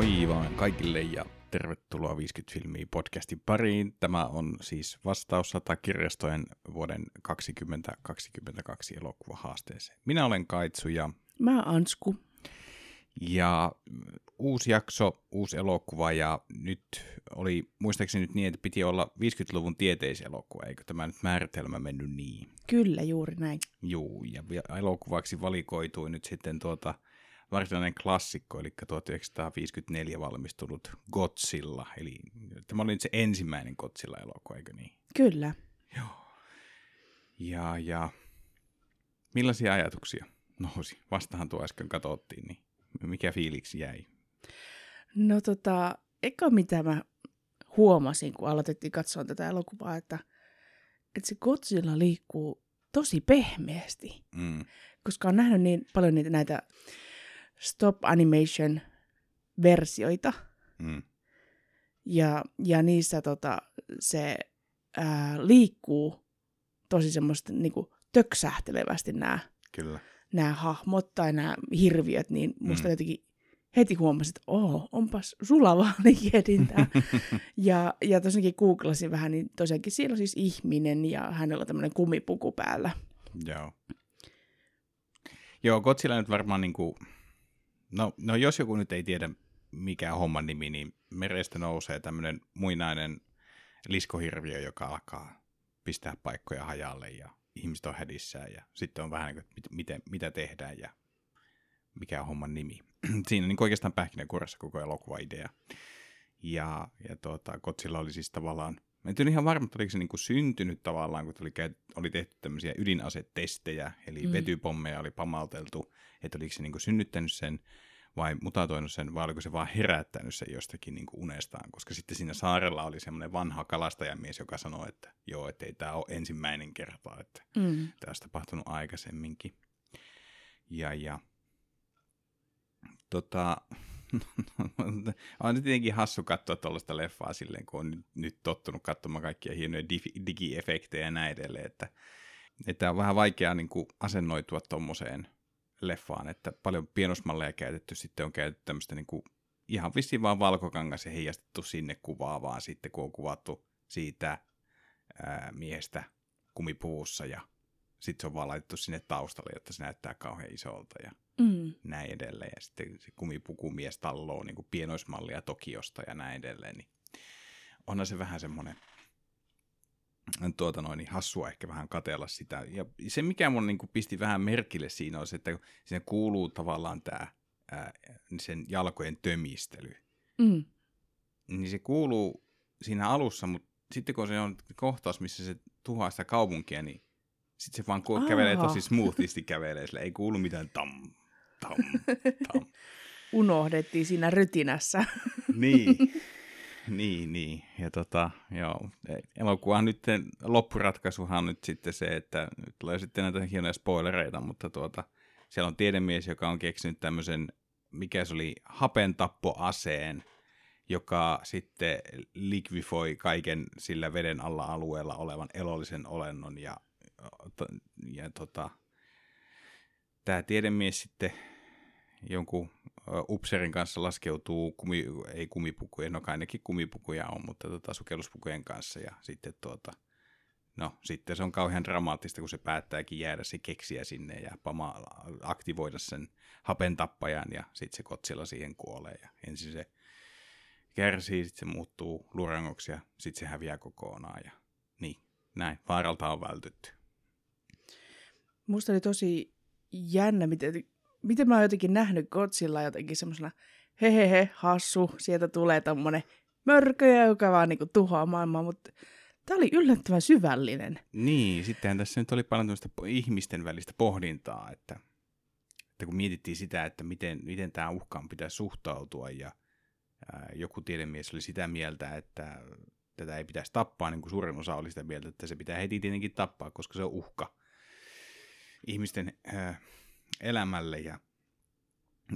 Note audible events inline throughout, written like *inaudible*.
Moi vaan kaikille ja tervetuloa 50 filmiä podcastin pariin. Tämä on siis vastaus kirjastojen vuoden 2022 elokuva haasteeseen. Minä olen Kaitsu ja... Mä Ansku. Ja uusi jakso, uusi elokuva ja nyt oli muistaakseni nyt niin, että piti olla 50-luvun tieteiselokuva, eikö tämä nyt määritelmä mennyt niin? Kyllä, juuri näin. Juu, ja elokuvaksi valikoitui nyt sitten tuota varsinainen klassikko, eli 1954 valmistunut Godzilla, eli tämä oli nyt se ensimmäinen Godzilla-elokuva, eikö niin? Kyllä. Joo. Ja, ja millaisia ajatuksia nousi? Vastahan tuo äsken katsottiin, niin mikä fiiliksi jäi? No tota, eka mitä mä huomasin, kun aloitettiin katsoa tätä elokuvaa, että, että se Godzilla liikkuu tosi pehmeästi. Mm. Koska on nähnyt niin paljon niitä, näitä stop animation versioita. Mm. Ja, ja niissä tota, se ää, liikkuu tosi semmoista niinku, töksähtelevästi nämä Kyllä. nämä hahmot tai nämä hirviöt, niin musta mm. jotenkin heti huomasin, että oo, onpas sulavaa *laughs* liikehdintää. *laughs* ja, ja tosiaankin googlasin vähän, niin tosiaankin siellä on siis ihminen ja hänellä on tämmöinen kumipuku päällä. Joo. Joo, Godzilla nyt varmaan niin kuin, no, no jos joku nyt ei tiedä mikä homman nimi, niin merestä nousee tämmöinen muinainen liskohirviö, joka alkaa pistää paikkoja hajalle ja ihmiset on hädissään ja sitten on vähän niin kuin, miten, mitä tehdään ja mikä on homman nimi. *clears throat* Siinä on niin oikeastaan pähkinänkuoressa koko elokuva idea. Ja, ja tuota, Kotsilla oli siis tavallaan, mä en ihan varma, että oliko se niin kuin syntynyt tavallaan, kun oli, oli tehty tämmöisiä ydinasetestejä, eli mm. vetypommeja oli pamalteltu, että oliko se niin kuin synnyttänyt sen, vai mutatoinut sen, vai oliko se vaan herättänyt sen jostakin niin kuin unestaan, koska sitten siinä saarella oli semmoinen vanha kalastajamies, joka sanoi, että joo, että ei tämä ole ensimmäinen kerta, että mm. tämä olisi tapahtunut aikaisemminkin. Ja, ja tota, *laughs* on nyt tietenkin hassu katsoa tuollaista leffaa silleen, kun on nyt tottunut katsomaan kaikkia hienoja digiefektejä ja näin edelleen, että, että on vähän vaikeaa niin kuin asennoitua tuommoiseen leffaan, että paljon pienosmalleja käytetty, sitten on käytetty tämmöistä niin kuin ihan vissiin vaan valkokangas ja heijastettu sinne kuvaa, vaan sitten kun on kuvattu siitä ää, miehestä kumipuussa ja sitten se on vaan laitettu sinne taustalle, jotta se näyttää kauhean isolta ja mm. näin edelleen. Ja sitten se kumipukumies talloo niin pienoismallia Tokiosta ja näin edelleen. Niin onhan se vähän semmoinen tuota noin, niin hassua ehkä vähän katella sitä. Ja se, mikä mun niin kuin pisti vähän merkille siinä, on se, että siinä kuuluu tavallaan tämä ää, sen jalkojen tömistely. Mm. Niin se kuuluu siinä alussa, mutta sitten kun se on kohtaus, missä se tuhoaa sitä kaupunkia, niin sitten se vaan Aha. kävelee tosi smoothisti kävelee, sillä ei kuulu mitään tam, tam, tam. *laughs* Unohdettiin siinä rytinässä. *laughs* niin, niin, niin. Ja tota, joo, elokuvan nyt loppuratkaisuhan on nyt sitten se, että nyt tulee sitten näitä hienoja spoilereita, mutta tuota, siellä on tiedemies, joka on keksinyt tämmöisen, mikä se oli, hapentappoaseen, joka sitten likvifoi kaiken sillä veden alla alueella olevan elollisen olennon ja ja tota, tämä tiedemies sitten jonkun upserin kanssa laskeutuu, kumi, ei kumipukuja, no ainakin kumipukuja on, mutta tota, sukelluspukujen kanssa ja sitten tuota, no sitten se on kauhean dramaattista, kun se päättääkin jäädä se keksiä sinne ja pama, aktivoida sen hapentappajan ja sitten se kotsilla siihen kuolee ja ensin se kärsii, sitten se muuttuu lurangoksi ja sitten se häviää kokonaan ja niin, näin, vaaralta on vältytty musta oli tosi jännä, miten, miten mä oon jotenkin nähnyt Godzilla jotenkin semmoisena hehehe, hassu, sieltä tulee tommonen mörköjä, joka vaan niinku tuhoaa maailmaa, mutta tämä oli yllättävän syvällinen. Niin, sittenhän tässä nyt oli paljon tämmöistä ihmisten välistä pohdintaa, että, että kun mietittiin sitä, että miten, miten tämä uhkaan pitäisi suhtautua ja ää, joku tiedemies oli sitä mieltä, että tätä ei pitäisi tappaa, niin kuin suurin osa oli sitä mieltä, että se pitää heti tietenkin tappaa, koska se on uhka ihmisten äh, elämälle ja,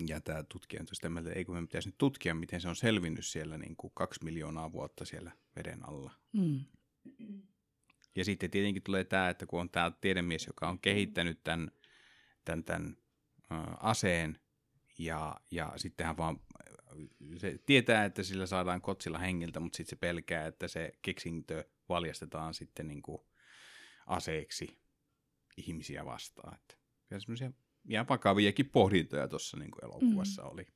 ja tämä tutkija on sitä mieltä, että ei kun me pitäisi nyt tutkia, miten se on selvinnyt siellä niin kuin kaksi miljoonaa vuotta siellä veden alla. Mm. Ja sitten tietenkin tulee tämä, että kun on tämä tiedemies, joka on kehittänyt tämän, tämän, tämän äh, aseen, ja, ja sitten hän vaan se tietää, että sillä saadaan kotsilla hengiltä, mutta sitten se pelkää, että se keksintö valjastetaan sitten niin kuin aseeksi ihmisiä vastaan. Että semmoisia ihan vakaviakin pohdintoja tuossa niin elokuvassa mm. oli.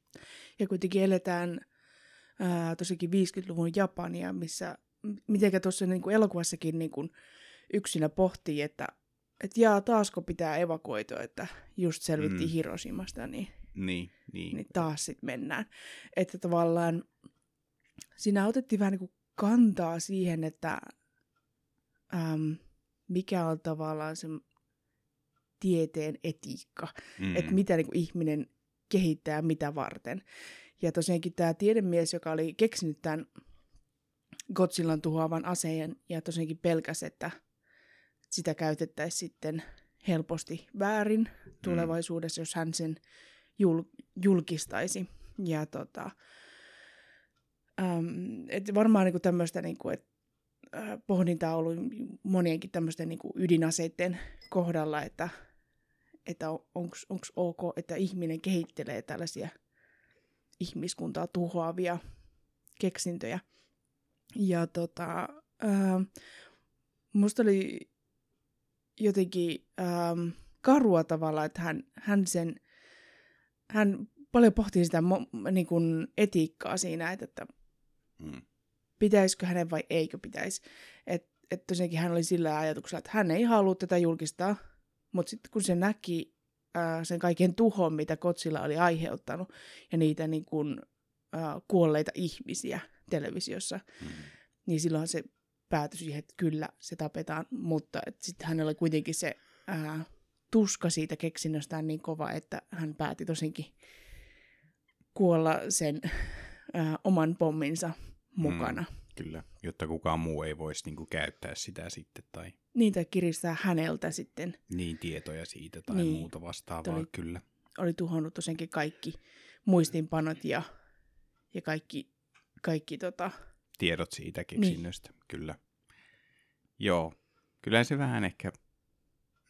Ja kuitenkin eletään ää, tosikin 50-luvun Japania, missä mitenkä tuossa niin elokuvassakin niin kuin yksinä pohtii, että et jaa, taasko pitää evakuoitua, että just selvitti mm. Hiroshimasta, niin, niin, niin. niin taas sitten mennään. Että tavallaan siinä otettiin vähän niin kuin kantaa siihen, että äm, mikä on tavallaan se tieteen etiikka, mm. että mitä niin kuin ihminen kehittää mitä varten. Ja tosiaankin tämä tiedemies, joka oli keksinyt tämän Godzillan tuhoavan aseen ja tosiaankin pelkäs, että sitä käytettäisiin sitten helposti väärin mm. tulevaisuudessa, mm. jos hän sen jul- julkistaisi. Ja tota, äm, et varmaan niinku tämmöistä, niinku, et, äh, pohdintaa on ollut monienkin tämmöisten niinku ydinaseiden kohdalla, että, että onko ok, että ihminen kehittelee tällaisia ihmiskuntaa tuhoavia keksintöjä. Ja tota, äh, musta oli jotenkin ähm, karua tavalla, että hän, hän sen, hän paljon pohtii sitä mo, niin kuin etiikkaa siinä, että, että mm. pitäisikö hänen vai eikö pitäisi. Että et tosiaankin hän oli sillä ajatuksella, että hän ei halua tätä julkistaa, mutta sitten kun se näki äh, sen kaiken tuhon, mitä Kotsilla oli aiheuttanut, ja niitä niin kuin, äh, kuolleita ihmisiä televisiossa, mm. niin silloin se päätyi siihen, että kyllä se tapetaan, mutta sitten hänellä oli kuitenkin se ää, tuska siitä keksinnöstään niin kova, että hän päätti tosinkin kuolla sen ää, oman pomminsa mukana. Mm, kyllä, jotta kukaan muu ei voisi niinku käyttää sitä sitten. Tai... Niin, tai kiristää häneltä sitten. Niin, tietoja siitä tai niin, muuta vastaavaa, oli, kyllä. Oli tuhonnut tosiaankin kaikki muistinpanot ja, ja kaikki, kaikki tota, tiedot siitä keksinnöstä, niin. kyllä. Joo, kyllä se vähän ehkä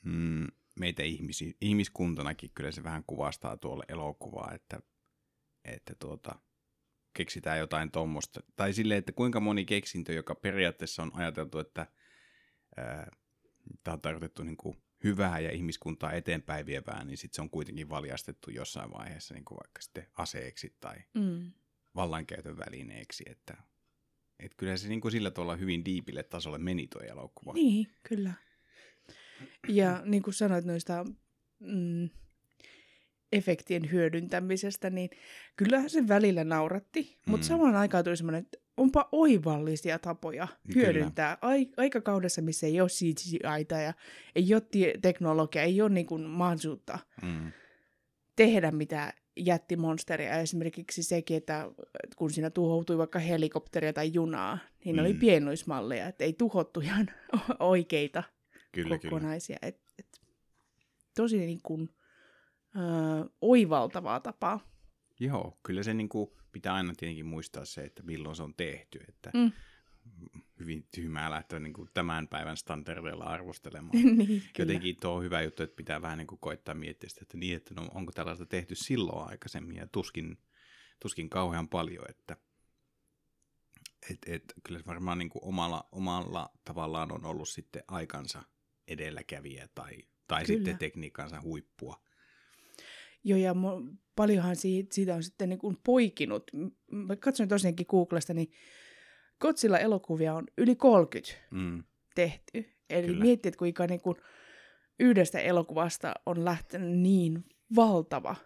mm, meitä ihmisi, ihmiskuntanakin kyllä se vähän kuvastaa tuolle elokuvaa, että, että tuota, keksitään jotain tuommoista. Tai silleen, että kuinka moni keksintö, joka periaatteessa on ajateltu, että tämä on tarkoitettu niin kuin hyvää ja ihmiskuntaa eteenpäin vievää, niin sitten se on kuitenkin valjastettu jossain vaiheessa niin kuin vaikka sitten aseeksi tai mm. vallankäytön välineeksi, että et kyllä se niin kuin sillä tavalla hyvin diipille tasolle meni tuo elokuva. Niin, kyllä. Ja niin kuin sanoit noista mm, efektien hyödyntämisestä, niin kyllähän se välillä nauratti, mutta mm. samaan aikaan tuli semmoinen, että onpa oivallisia tapoja hyödyntää Ai- aikakaudessa, missä ei ole CGI-ta ja ei ole tie- teknologiaa, ei ole niin kuin mahdollisuutta mm. tehdä mitään jättimonsteria. Esimerkiksi sekin, että kun siinä tuhoutui vaikka helikopteria tai junaa, niin mm. oli pienoismalleja, että ei tuhottu ihan *laughs* oikeita kyllä, kokonaisia. Kyllä. Et, et, tosi niin kuin, ö, oivaltavaa tapaa. Joo, kyllä se niin kuin, pitää aina tietenkin muistaa se, että milloin se on tehty. Että mm hyvin tyhmää lähteä niin kuin tämän päivän standardeilla arvostelemaan. *laughs* niin, Jotenkin tuo on hyvä juttu, että pitää vähän niin kuin koittaa miettiä sitä, että, niin, että no, onko tällaista tehty silloin aikaisemmin ja tuskin, tuskin kauhean paljon, että et, et, kyllä se varmaan niin kuin omalla, omalla tavallaan on ollut sitten aikansa edelläkävijä tai, tai sitten tekniikansa huippua. Joo, ja paljonhan siitä, siitä on sitten niin kuin poikinut. Mä katsoin tosiaankin Googlesta, niin Godzilla elokuvia on yli 30 mm. tehty. Eli Kyllä. miettii, että kuinka niin kuin yhdestä elokuvasta on lähtenyt niin valtava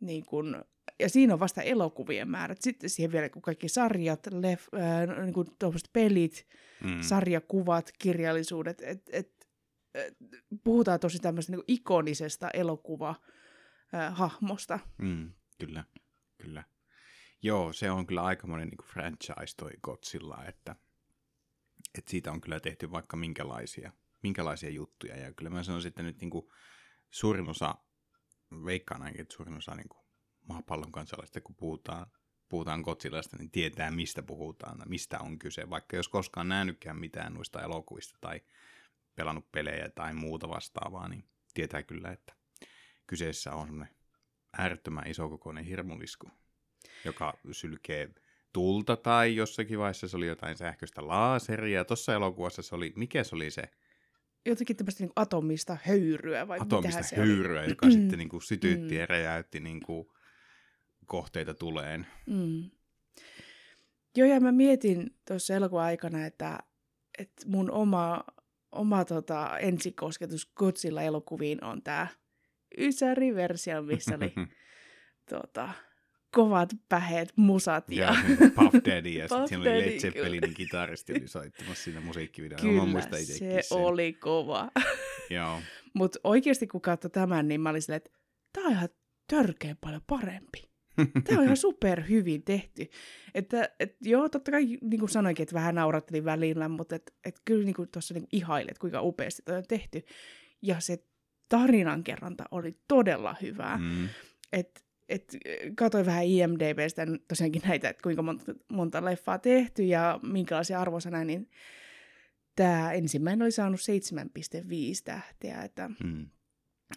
niin kuin, ja siinä on vasta elokuvien määrät. Sitten siihen vielä kun kaikki sarjat, lef, äh, niin kuin pelit, mm. sarjakuvat, kirjallisuudet. Et, et, et, puhutaan tosi tämmöisestä niin ikonisesta elokuva-hahmosta. mm, kyllä, kyllä. Joo, se on kyllä aikamoinen niin franchise toi Godzilla, että, että siitä on kyllä tehty vaikka minkälaisia, minkälaisia juttuja. Ja kyllä mä sanoisin, että nyt niin kuin suurin osa, veikkaan ainakin, että suurin osa niin kuin maapallon kansalaisista, kun puhutaan, puhutaan Godzillasta, niin tietää, mistä puhutaan, mistä on kyse. Vaikka jos koskaan nähnytkään mitään noista elokuvista tai pelannut pelejä tai muuta vastaavaa, niin tietää kyllä, että kyseessä on semmoinen äärettömän isokokoinen hirmulisku. joka sylkee tulta tai jossakin vaiheessa se oli jotain sähköistä laaseria. Tuossa elokuvassa se oli, mikä se oli se? Jotenkin tämmöistä niin atomista höyryä vai Atomista se höyryä, oli? joka sitten niin kuin sytytti Mm. ja räjäytti niin kuin kohteita tuleen. Mm. Joo, ja mä mietin tuossa elokuvan aikana, että, että mun oma, oma tota, ensikosketus Godzilla-elokuviin on tämä Ysäri-versio, missä oli *laughs* tota, kovat päheet, musat ja... Ja niin Puff *laughs* Daddy ja sitten siinä oli Daddy, Led Zeppelinin kitaristi oli soittamassa siinä musiikkivideossa. Mä Kyllä, muistan itsekin se sen. oli kova. *laughs* Joo. Mutta oikeasti kun katsoi tämän, niin mä olin silleen, että tämä on ihan törkeä paljon parempi. Tämä on ihan super hyvin tehty. Että et, joo, totta kai niin kuin sanoinkin, että vähän naurattelin välillä, mutta et, et kyllä niin kuin tuossa niin ihailet, kuinka upeasti toi on tehty. Ja se tarinankerronta oli todella hyvää. Mm. Et, et, katoin vähän IMDBstä tosiaankin näitä, että kuinka monta, monta leffaa tehty ja minkälaisia arvosanoja, niin tämä ensimmäinen oli saanut 7,5 tähteä, että, Mm.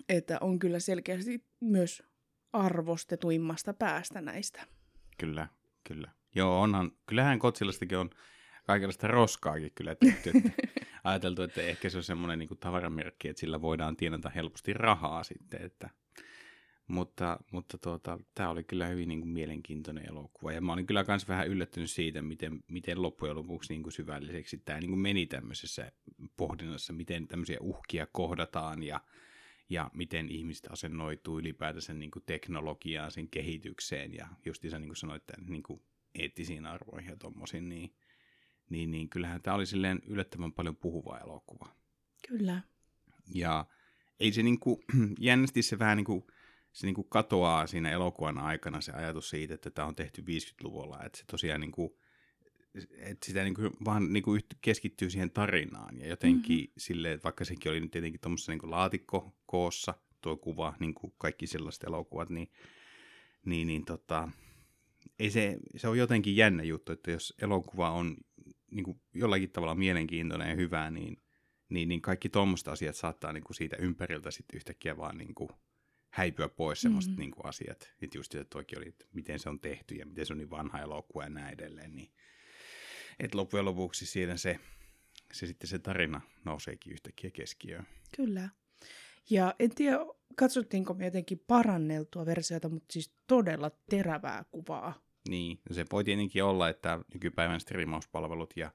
että on kyllä selkeästi myös arvostetuimmasta päästä näistä. Kyllä, kyllä. Joo, onhan, kyllähän Godzillastakin on kaikenlaista roskaakin kyllä tehty. Että *laughs* ajateltu, että ehkä se on semmoinen niin tavaramerkki, että sillä voidaan tienata helposti rahaa sitten. Että, mutta mutta tuota, tämä oli kyllä hyvin niin kuin mielenkiintoinen elokuva. Ja mä olin kyllä myös vähän yllättynyt siitä, miten, miten loppujen lopuksi niin kuin syvälliseksi tämä niin kuin meni tämmöisessä pohdinnassa, miten tämmöisiä uhkia kohdataan ja, ja miten ihmiset asennoituu ylipäätänsä niin kuin teknologiaan, sen kehitykseen ja justiinsa niin kuin sanoit, että niin kuin eettisiin arvoihin ja tommosiin, niin, niin, niin kyllähän tämä oli silleen yllättävän paljon puhuva elokuva. Kyllä. Ja ei se niinku, *clears throat* jännästi se vähän niinku, se niinku katoaa siinä elokuvan aikana se ajatus siitä, että tämä on tehty 50-luvulla, että se tosiaan niinku, että sitä niinku vaan niinku yht- keskittyy siihen tarinaan ja jotenkin mm-hmm. silleen, että vaikka sekin oli nyt tietenkin tuommoisessa niinku laatikkokoossa tuo kuva, niin kuin kaikki sellaiset elokuvat, niin, niin, niin tota, ei se, se on jotenkin jännä juttu, että jos elokuva on niin kuin jollakin tavalla mielenkiintoinen ja hyvä, niin, niin, niin kaikki tuommoiset asiat saattaa niin kuin siitä ympäriltä sitten yhtäkkiä vaan niin kuin häipyä pois semmoiset Mhm. niin kuin asiat. Että just että toikin oli, että miten se on tehty ja miten se on niin vanha elokuva ja näin edelleen. Niin, että loppujen lopuksi siinä se, se sitten se tarina nouseekin yhtäkkiä keskiöön. Kyllä. Ja en tiedä, katsottiinko me jotenkin paranneltua versiota, mutta siis todella terävää kuvaa. Niin, no se voi tietenkin olla, että nykypäivän striimauspalvelut ja,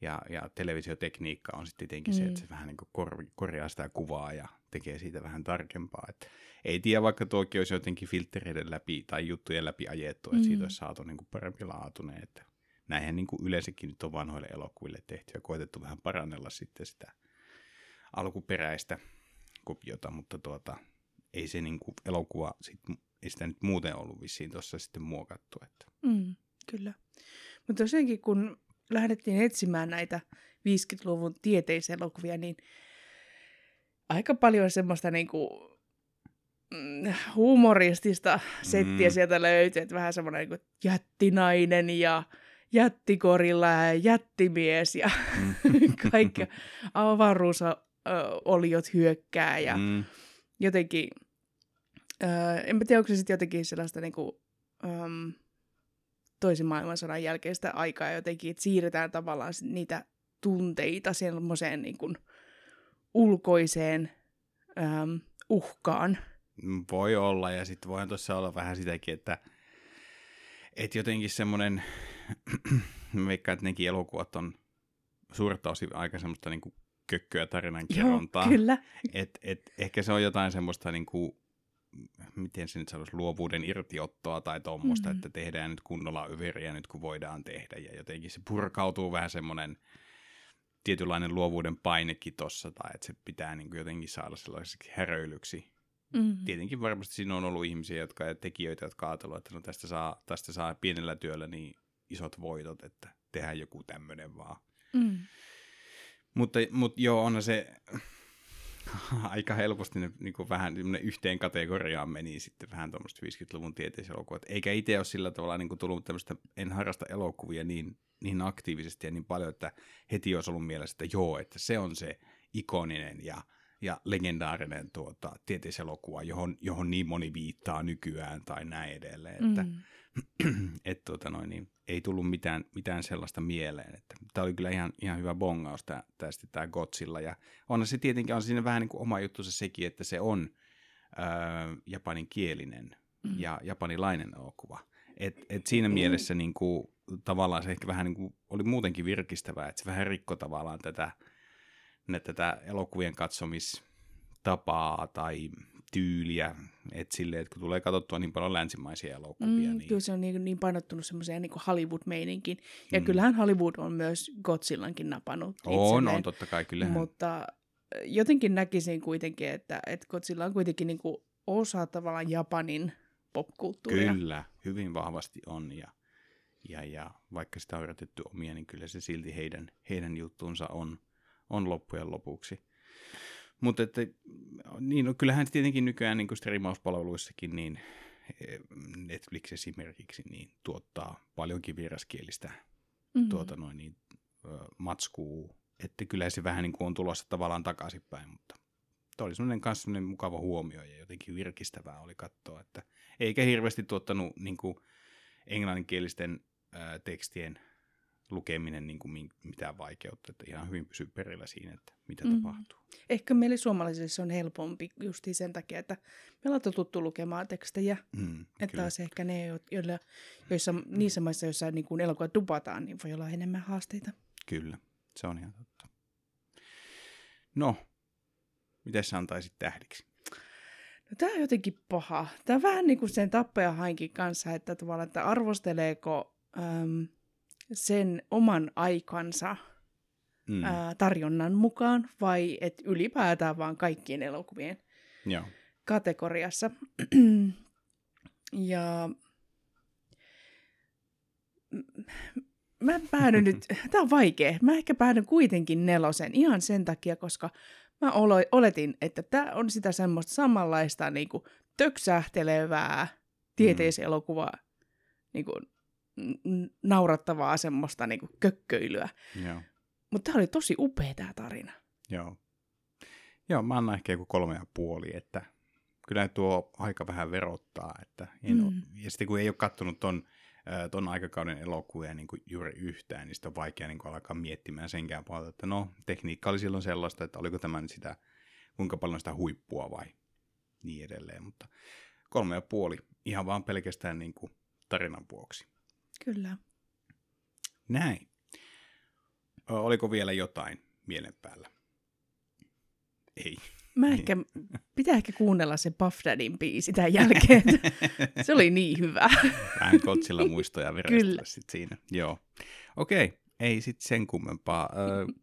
ja, ja televisiotekniikka on sitten tietenkin mm. se, Mm. että se vähän niin kuin kor, korjaa sitä kuvaa ja tekee siitä vähän tarkempaa. Että ei tiedä, vaikka tuokin olisi jotenkin filtreiden läpi tai juttujen läpi ajettu, että Mm. siitä olisi saatu niin kuin parempi laatuinen. Että näinhän niin kuin yleensäkin nyt on vanhoille elokuville tehty ja koetettu vähän parannella sitten sitä alkuperäistä kopiota, mutta tuota, ei se niin kuin elokuva, sit, ei sitä nyt muuten ollut vissiin tuossa sitten muokattu. Että. Mm, kyllä. Mutta tosiaankin, kun lähdettiin etsimään näitä 50-luvun tieteiselokuvia, niin aika paljon semmoista niinku, mm, humoristista settiä Mm. sieltä löytyy. Että vähän semmoinen niinku jättinainen ja jättikorilla ja jättimies ja Mm. *laughs* kaikki avaruusoliot hyökkää ja Mm. jotenkin, öö, en mä tiedä, onko se sitten jotenkin sellaista niinku, öm, toisen maailmansodan jälkeistä aikaa jotenkin, että siirretään tavallaan niitä tunteita semmoiseen niinku ulkoiseen öm, uhkaan. Voi olla, ja sitten voihan tuossa olla vähän sitäkin, että, että jotenkin semmoinen, veikkaan, että nekin elokuvat on suurta osin aika semmoista niin kökköä tarinankerrontaa. Joo, kyllä. Et, et, ehkä se on jotain semmoista, niin kuin, miten se nyt sanoisi, luovuuden irtiottoa tai tuommoista, Mm. mm. että tehdään nyt kunnolla överiä nyt kun voidaan tehdä. Ja jotenkin se purkautuu vähän semmoinen tietynlainen luovuuden painekin tossa, tai että se pitää niin kuin jotenkin saada sellaiseksi häröilyksi. Mm. Tietenkin varmasti siinä on ollut ihmisiä jotka, ja tekijöitä, jotka ajatellut, että no tästä saa, tästä saa pienellä työllä niin isot voitot, että tehdään joku tämmöinen vaan. Mm. Mutta, mutta joo, onhan se *laughs* aika helposti ne, niin kuin vähän semmoinen yhteen kategoriaan meni sitten vähän tuommoista 50-luvun tieteiselokuvat. Eikä itse ole sillä tavalla niin kuin tullut tämmöistä, en harrasta elokuvia niin, niin aktiivisesti ja niin paljon, että heti olisi ollut mielessä, että joo, että se on se ikoninen ja, ja legendaarinen tuota, tieteiselokuva, johon, johon niin moni viittaa nykyään tai näin edelleen. Että, Mm. *clears throat* että tuota noin, niin ei tullut mitään, mitään sellaista mieleen. Tämä oli kyllä ihan, ihan hyvä bongaus tästä tämä Godzilla. Ja on se tietenkin on siinä vähän niin kuin oma juttu se sekin, että se on ää, japaninkielinen mm. ja japanilainen elokuva. Et, et siinä mielessä niin kuin, tavallaan se ehkä vähän niin kuin, oli muutenkin virkistävää, että se vähän rikko tavallaan tätä, tätä elokuvien katsomistapaa tai tyyliä, että silleen, että kun tulee katsottua niin paljon länsimaisia elokuvia. Mm, niin... Kyllä se on niin, niin painottunut semmoiseen niin Hollywood-meininkin. Ja mm. kyllähän Hollywood on myös Godzillankin napannut On, on totta kai, kyllähän. Mutta jotenkin näkisin kuitenkin, että, että Godzilla on kuitenkin niin kuin osa tavallaan Japanin popkulttuuria. Kyllä, hyvin vahvasti on. Ja, ja, ja vaikka sitä on yritetty omia, niin kyllä se silti heidän, heidän juttuunsa on, on loppujen lopuksi. Mutta että, niin, no, kyllähän tietenkin nykyään niin kuin striimauspalveluissakin, niin eh, Netflix esimerkiksi niin tuottaa paljonkin vieraskielistä mm-hmm. tuota noin, niin, matskuu, että kyllä se vähän niin kuin on tulossa tavallaan takaisinpäin, mutta Tuo oli semmoinen kanssa semmoinen mukava huomio ja jotenkin virkistävää oli katsoa, että eikä hirveästi tuottanut niin kuin englanninkielisten ää, tekstien lukeminen niin kuin mitään vaikeutta, että ihan hyvin pysyy perillä siinä, että mitä mm. tapahtuu. Ehkä meille suomalaisille se on helpompi just sen takia, että me ollaan totuttu lukemaan tekstejä, mm, että taas ehkä ne, joilla, joissa, niissä maissa, joissa niin kuin elokuvat dupataan, niin voi olla enemmän haasteita. Kyllä, se on ihan totta. No, miten sä antaisit tähdiksi? No tämä on jotenkin paha. Tämä on vähän niin kuin sen tappajahainkin kanssa, että tavallaan, että arvosteleeko äm, sen oman aikansa mm. ää, tarjonnan mukaan vai et ylipäätään vaan kaikkien elokuvien Joo. kategoriassa. *clears throat* ja mä päädyn nyt, *laughs* tää on vaikea, mä ehkä päädyn kuitenkin nelosen ihan sen takia, koska mä oletin, että tämä on sitä semmoista samanlaista niin kuin, töksähtelevää tieteiselokuvaa, niin kuin, naurattavaa semmoista niin kuin, kökköilyä. Mutta tämä oli tosi upea tämä tarina. Joo. Joo, mä annan ehkä joku kolme ja puoli, että kyllä tuo aika vähän verottaa. Että en mm. ole, ja sitten kun ei ole kattonut ton ton aikakauden elokuvia niin kuin juuri yhtään, niin sitä on vaikea niin kuin alkaa miettimään senkään puolelta, että no, tekniikka oli silloin sellaista, että oliko tämä nyt sitä, kuinka paljon sitä huippua vai niin edelleen, mutta kolme ja puoli ihan vaan pelkästään niin kuin tarinan vuoksi. Kyllä. Näin. Oliko vielä jotain mielen päällä? Ei. Mä niin. ehkä, pitää ehkä kuunnella se Puff Daddyn biisi tämän jälkeen. *laughs* se oli niin hyvä. Vähän kotsilla *laughs* muistoja virastella sit siinä. Joo. Okei, okay. ei sitten sen kummempaa.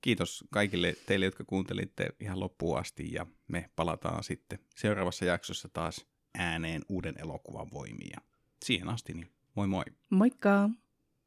kiitos kaikille teille, jotka kuuntelitte ihan loppuun asti ja me palataan sitten seuraavassa jaksossa taas ääneen uuden elokuvan voimia. Siihen asti, niin moi moi. Moikka!